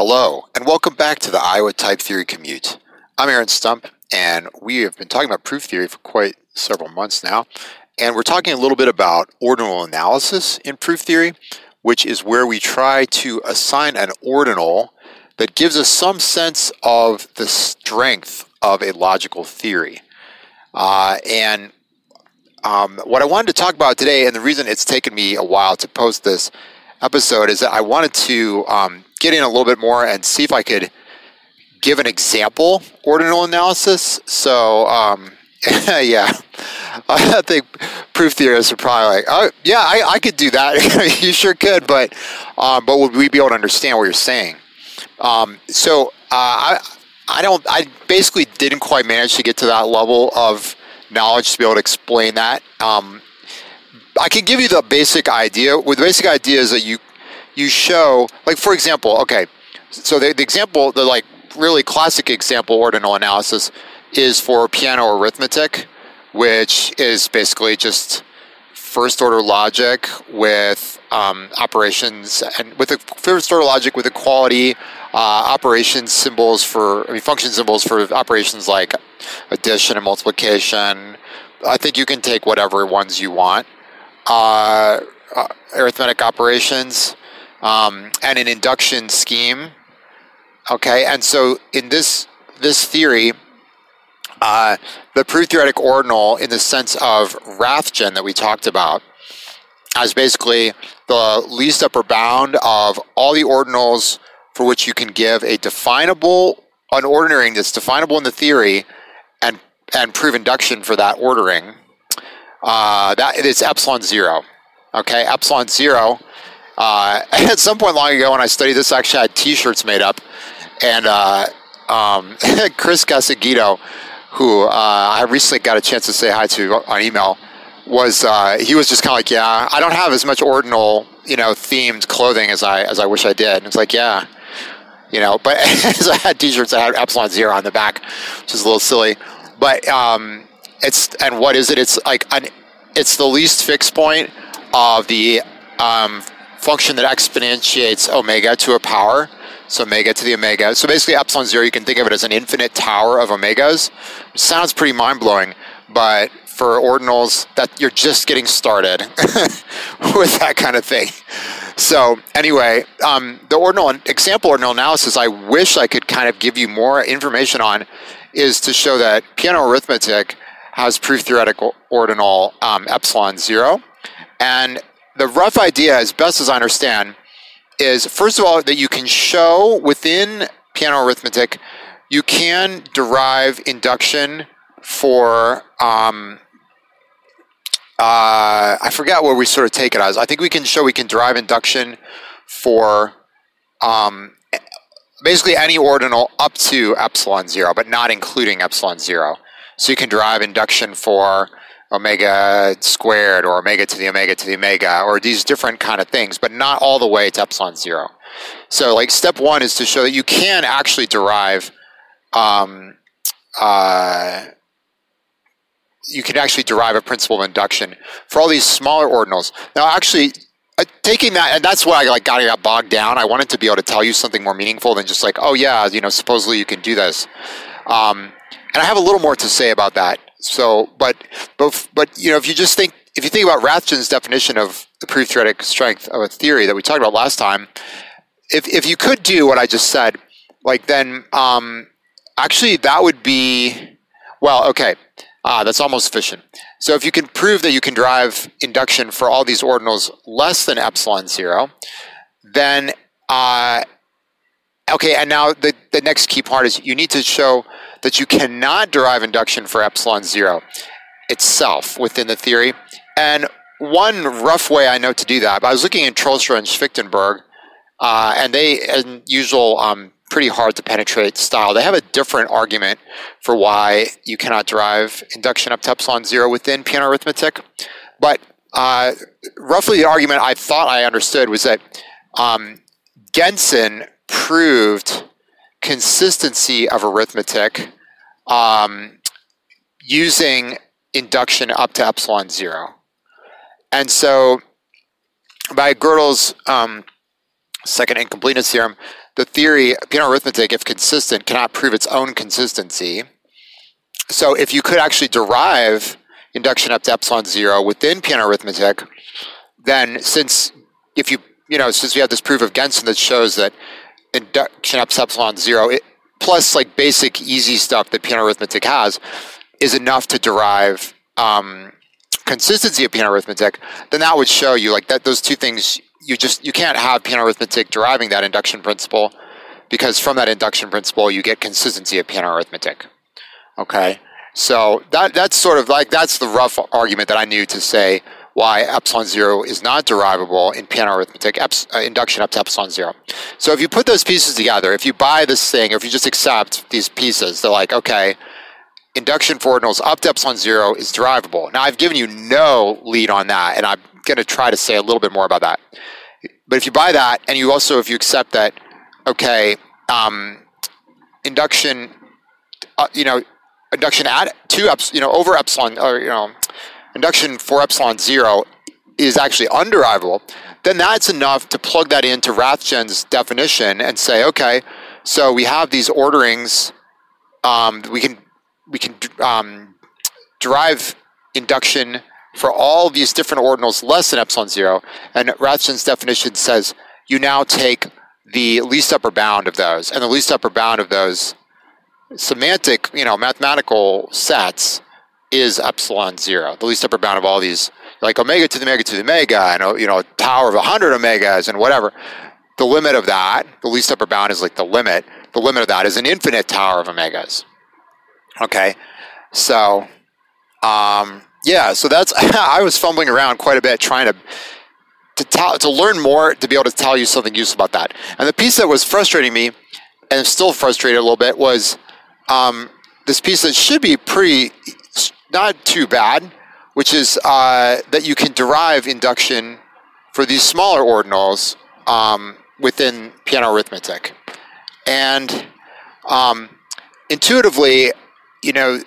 Hello, and welcome back to the Iowa Type Theory Commute. I'm Aaron Stump, and we have been talking about proof theory for quite several months now. And we're talking a little bit about ordinal analysis in proof theory, which is where we try to assign an ordinal that gives us some sense of the strength of a logical theory. Uh, and um, what I wanted to talk about today, and the reason it's taken me a while to post this episode, is that I wanted to um, get in a little bit more and see if I could give an example ordinal analysis. So, um, yeah, I think proof theorists are probably like, oh, yeah, I, I could do that. you sure could, but um, but would we be able to understand what you're saying? Um, so uh, I I don't I basically didn't quite manage to get to that level of knowledge to be able to explain that. Um, I can give you the basic idea. Well, the basic idea is that you you show, like for example, okay, so the, the example, the like really classic example ordinal analysis is for Peano arithmetic, which is basically just first order logic with um, operations and with the first order logic with equality uh, operation symbols for I mean function symbols for operations like addition and multiplication. I think you can take whatever ones you want. Uh, uh, arithmetic operations um, and an induction scheme. Okay, and so in this this theory, uh, the proof theoretic ordinal, in the sense of Rathjen that we talked about, as basically the least upper bound of all the ordinals for which you can give a definable an ordering that's definable in the theory, and and prove induction for that ordering. Uh, that it is epsilon zero. Okay, epsilon zero uh, at some point long ago when I studied this, I actually had T-shirts made up, and uh, um, Chris Casinghino, who uh, I recently got a chance to say hi to on email, was uh, he was just kind of like, yeah, I don't have as much ordinal, you know, themed clothing as I as I wish I did. And it's like, yeah, you know, but as I had T-shirts that had Epsilon Zero on the back, which is a little silly. But um, it's and what is it? It's like an, it's the least fixed point of the um, function that exponentiates omega to a power. So omega to the omega. So basically epsilon zero, you can think of it as an infinite tower of omegas. It sounds pretty mind blowing, but for ordinals, that you're just getting started with that kind of thing. So anyway, um, the ordinal example ordinal analysis, I wish I could kind of give you more information on, is to show that Peano arithmetic has proof theoretical ordinal um, epsilon zero, and the rough idea, as best as I understand, is first of all that you can show within Peano arithmetic, you can derive induction for. Um, uh, I forget where we sort of take it as. I think we can show we can derive induction for um, basically any ordinal up to epsilon zero, but not including epsilon zero. So you can derive induction for omega squared or omega to the omega to the omega or these different kind of things, but not all the way to epsilon zero. So like step one is to show that you can actually derive, um, uh, you can actually derive a principle of induction for all these smaller ordinals. Now actually, uh, taking that, and that's why I like got, got bogged down. I wanted to be able to tell you something more meaningful than just like, oh yeah, you know, supposedly you can do this. Um, and I have a little more to say about that. So, but but but you know, if you just think if you think about Rathjen's definition of the proof-theoretic strength of a theory that we talked about last time, if if you could do what I just said, like then um, actually that would be well, okay, ah, that's almost sufficient. So if you can prove that you can drive induction for all these ordinals less than epsilon zero, then uh, okay, and now the the next key part is you need to show that you cannot derive induction for epsilon zero itself within the theory. And one rough way I know to do that, I was looking in Troelstra and Schwichtenberg, uh, and they, as usual, um, pretty hard to penetrate style. They have a different argument for why you cannot derive induction up to epsilon zero within Peano arithmetic. But uh, roughly, the argument I thought I understood was that um, proved consistency of arithmetic um, using induction up to epsilon zero. And so by Gödel's um, second incompleteness theorem, the theory, Peano arithmetic, if consistent, cannot prove its own consistency. So if you could actually derive induction up to epsilon zero within Peano arithmetic, then since if you you know since we have this proof of Gentzen that shows that induction epsilon zero it, plus like basic easy stuff that Peano arithmetic has is enough to derive um, consistency of Peano arithmetic, then that would show you like that those two things you just you can't have Peano arithmetic deriving that induction principle because from that induction principle you get consistency of Peano arithmetic. Okay, so that that's sort of like that's the rough argument that I knew to say why epsilon zero is not derivable in Peano arithmetic eps, uh, induction up to epsilon zero. So if you put those pieces together, if you buy this thing, or if you just accept these pieces, they're like okay induction for ordinals up to epsilon zero is derivable. Now, I've given you no lead on that, and I'm going to try to say a little bit more about that. But if you buy that, and you also, if you accept that, okay, um, induction, uh, you know, induction at two epsilon, you know, over epsilon, or, you know, induction for epsilon zero is actually underivable, then that's enough to plug that into Rathjen's definition and say, okay, so we have these orderings, um, we can we can um, derive induction for all these different ordinals less than epsilon zero. And Rathjen's definition says you now take the least upper bound of those, and the least upper bound of those semantic, you know, mathematical sets is epsilon zero. The least upper bound of all these, like omega to the omega to the omega, and you know, tower of hundred omegas and whatever. The limit of that, the least upper bound is like the limit. The limit of that is an infinite tower of omegas. Okay, so um, yeah, so that's I was fumbling around quite a bit trying to to tell, to learn more to be able to tell you something useful about that. And the piece that was frustrating me, and still frustrated a little bit, was um, this piece that should be pretty not too bad, which is uh, that you can derive induction for these smaller ordinals um, within Peano arithmetic, and um, intuitively you know,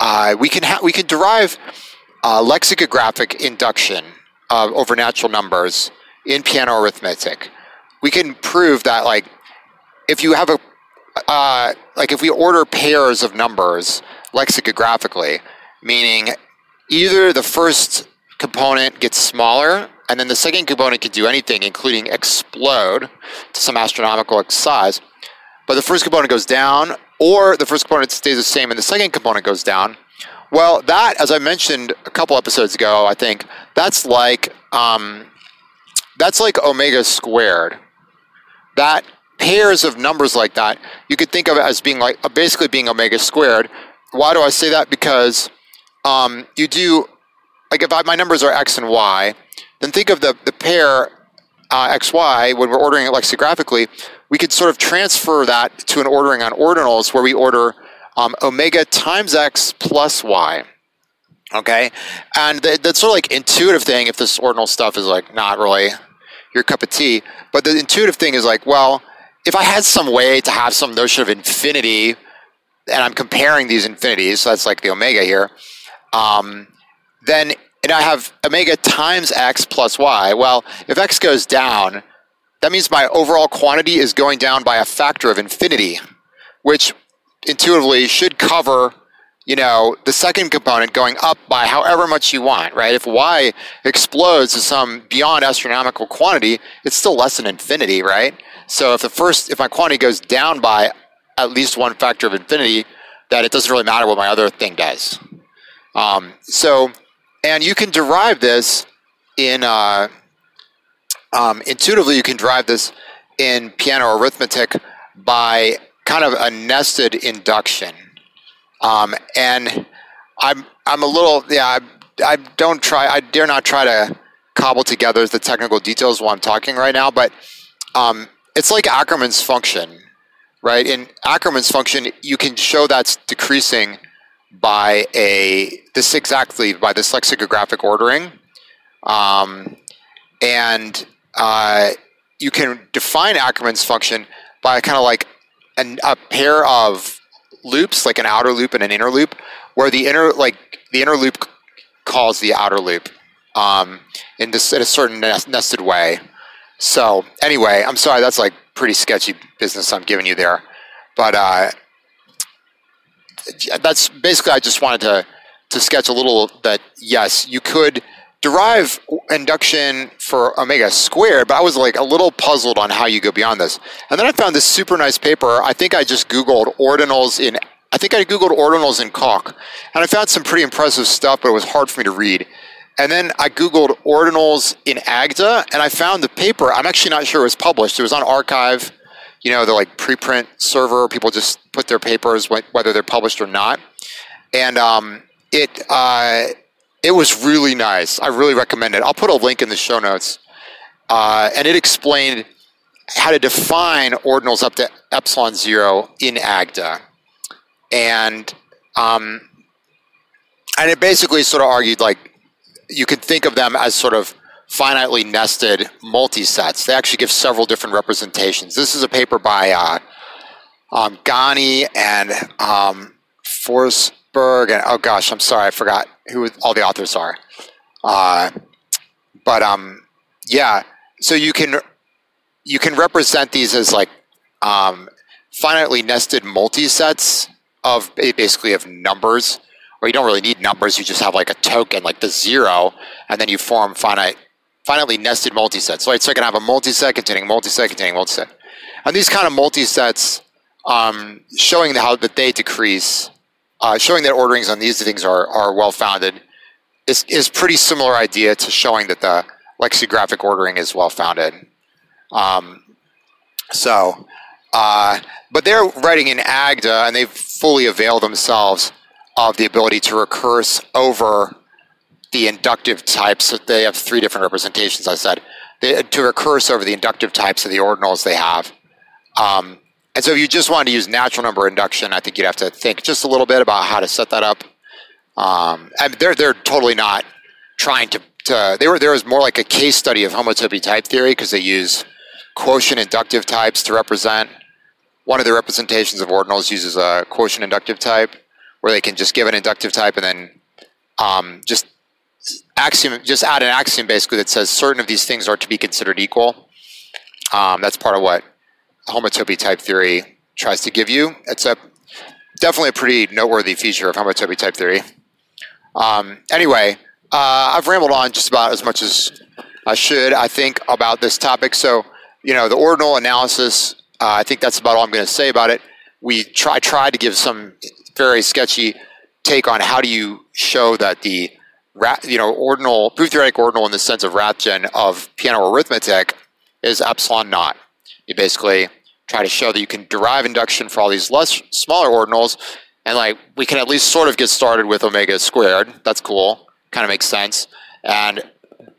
uh, we can ha- we can derive uh, lexicographic induction uh, over natural numbers in Peano arithmetic. We can prove that like if you have a uh, like if we order pairs of numbers lexicographically, meaning either the first component gets smaller and then the second component can do anything, including explode to some astronomical size, but the first component goes down or the first component stays the same and the second component goes down. Well, that, as I mentioned a couple episodes ago, I think that's like um, that's like omega squared. That pairs of numbers like that, you could think of it as being like basically being omega squared. Why do I say that? Because um, you do like if I, my numbers are x and y, then think of the the pair uh, xy when we're ordering it lexicographically we could sort of transfer that to an ordering on ordinals where we order um, omega times x plus y. Okay, and the, that's sort of like intuitive thing. If this ordinal stuff is like not really your cup of tea, but the intuitive thing is like, well, if I had some way to have some notion of infinity, and I'm comparing these infinities, so that's like the omega here, um, then and I have omega times x plus y. Well, if x goes down, that means my overall quantity is going down by a factor of infinity, which intuitively should cover, you know, the second component going up by however much you want, right? If y explodes to some beyond astronomical quantity, it's still less than infinity, right? So if the first, if my quantity goes down by at least one factor of infinity, that it doesn't really matter what my other thing does. Um, so, and you can derive this in uh, um, intuitively, you can drive this in Peano arithmetic by kind of a nested induction. Um, and I'm I'm a little yeah I, I don't try I dare not try to cobble together the technical details while I'm talking right now, but um, it's like Ackermann's function, right? In Ackermann's function, you can show that's decreasing by a this exactly by this lexicographic ordering, um, and uh, you can define Ackermann's function by kind of like an, a pair of loops, like an outer loop and an inner loop, where the inner like the inner loop calls the outer loop um, in this in a certain nested way. So anyway, I'm sorry. That's like pretty sketchy business I'm giving you there, but uh, that's basically. I just wanted to to sketch a little that yes, you could derive induction for omega squared, but I was like a little puzzled on how you go beyond this. And then I found this super nice paper. I think I just Googled ordinals in, I think I Googled ordinals in Coq, and I found some pretty impressive stuff, but it was hard for me to read. And then I Googled ordinals in AGDA, and I found the paper. I'm actually not sure it was published. It was on arXiv, you know, the like preprint server. People just put their papers, whether they're published or not. And um, it, uh, it was really nice. I really recommend it. I'll put a link in the show notes. Uh, and it explained how to define ordinals up to epsilon zero in AGDA. And um, and it basically sort of argued like you could think of them as sort of finitely nested multisets. They actually give several different representations. This is a paper by uh, um, Ghani and um, Forsberg, and oh gosh, I'm sorry, I forgot who all the authors are. Uh, but um, yeah, so you can you can represent these as like um, finitely nested multisets of basically of numbers, or you don't really need numbers. You just have like a token, like the zero, and then you form finite finitely nested multisets. So, so I can have a multiset containing multiset containing multiset, and these kind of multisets um, showing how that they decrease uh, showing that orderings on these things are, are well founded is, is pretty similar idea to showing that the lexicographic ordering is well founded. Um, so, uh, but they're writing in AGDA and they fully avail themselves of the ability to recurse over the inductive types. They have three different representations, I said, they, to recurse over the inductive types of the ordinals they have. Um, and so if you just wanted to use natural number induction, I think you'd have to think just a little bit about how to set that up. Um, and they're they're totally not trying to, to they were there was more like a case study of homotopy type theory because they use quotient inductive types to represent one of the representations of ordinals uses a quotient inductive type where they can just give an inductive type and then um, just axiom just add an axiom basically that says certain of these things are to be considered equal. Um, that's part of what homotopy type theory tries to give you. It's a definitely a pretty noteworthy feature of homotopy type theory. Um, anyway, uh, I've rambled on just about as much as I should, I think, about this topic. So, you know, the ordinal analysis, uh, I think that's about all I'm going to say about it. We try tried to give some very sketchy take on how do you show that the you know ordinal proof theoretic ordinal in the sense of Rathjen of Peano arithmetic is epsilon naught. You basically try to show that you can derive induction for all these less smaller ordinals, and like we can at least sort of get started with omega squared. That's cool. Kind of makes sense. And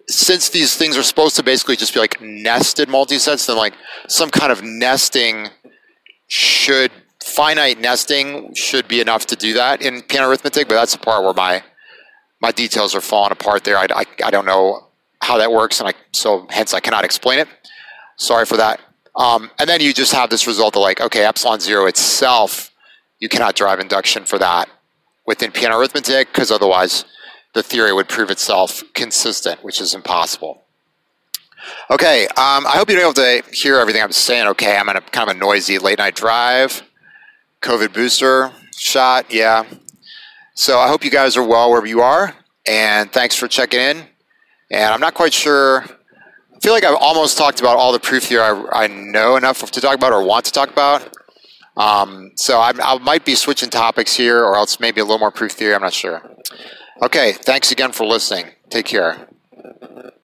since these things are supposed to basically just be like nested multisets, then like some kind of nesting should finite nesting should be enough to do that in Peano arithmetic. But that's the part where my my details are falling apart there. I, I, I don't know how that works, and I so hence I cannot explain it. Sorry for that. Um, and then you just have this result of like, okay, epsilon zero itself, you cannot drive induction for that within Peano arithmetic because otherwise the theory would prove itself consistent, which is impossible. Okay, um, I hope you're able to hear everything I'm saying. Okay, I'm in a kind of a noisy late night drive, COVID booster shot, yeah. So I hope you guys are well wherever you are, and thanks for checking in. And I'm not quite sure I feel like I've almost talked about all the proof theory I, I know enough to talk about or want to talk about. Um, so I, I might be switching topics here, or else maybe a little more proof theory. I'm not sure. Okay, thanks again for listening. Take care.